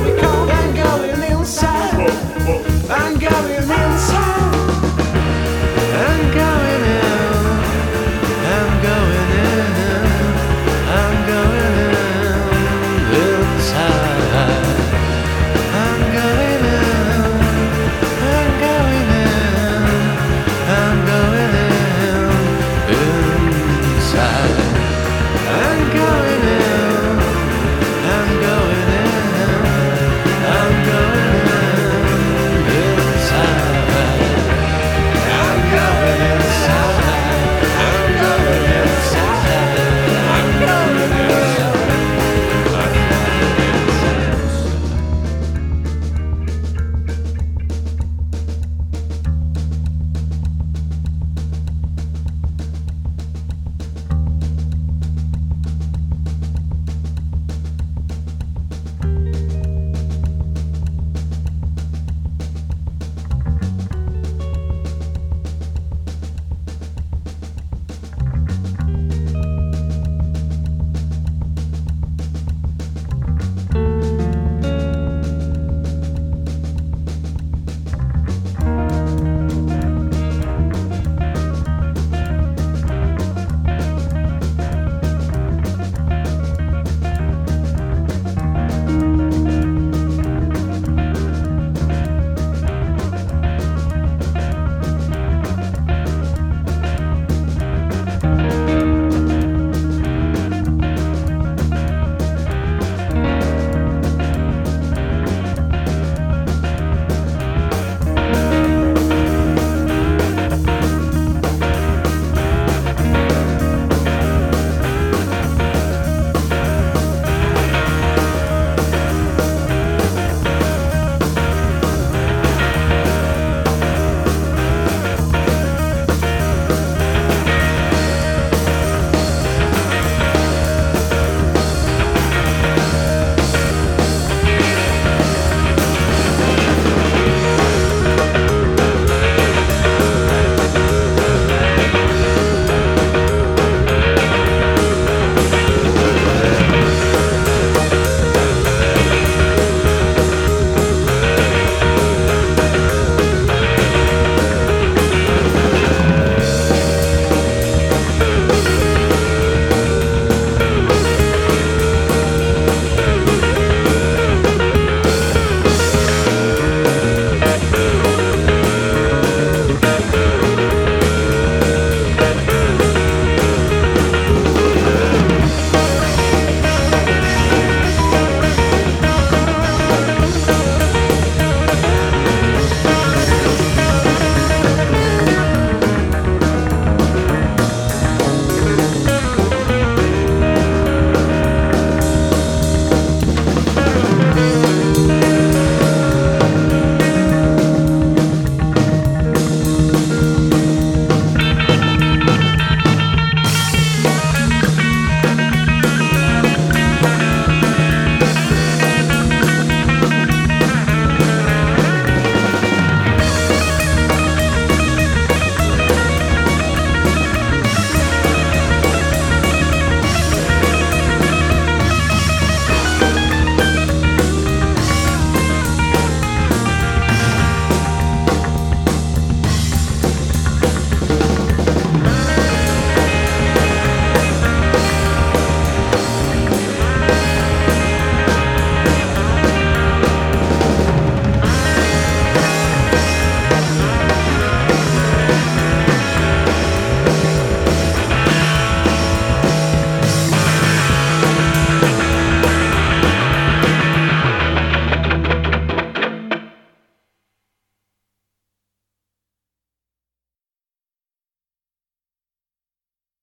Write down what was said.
we come.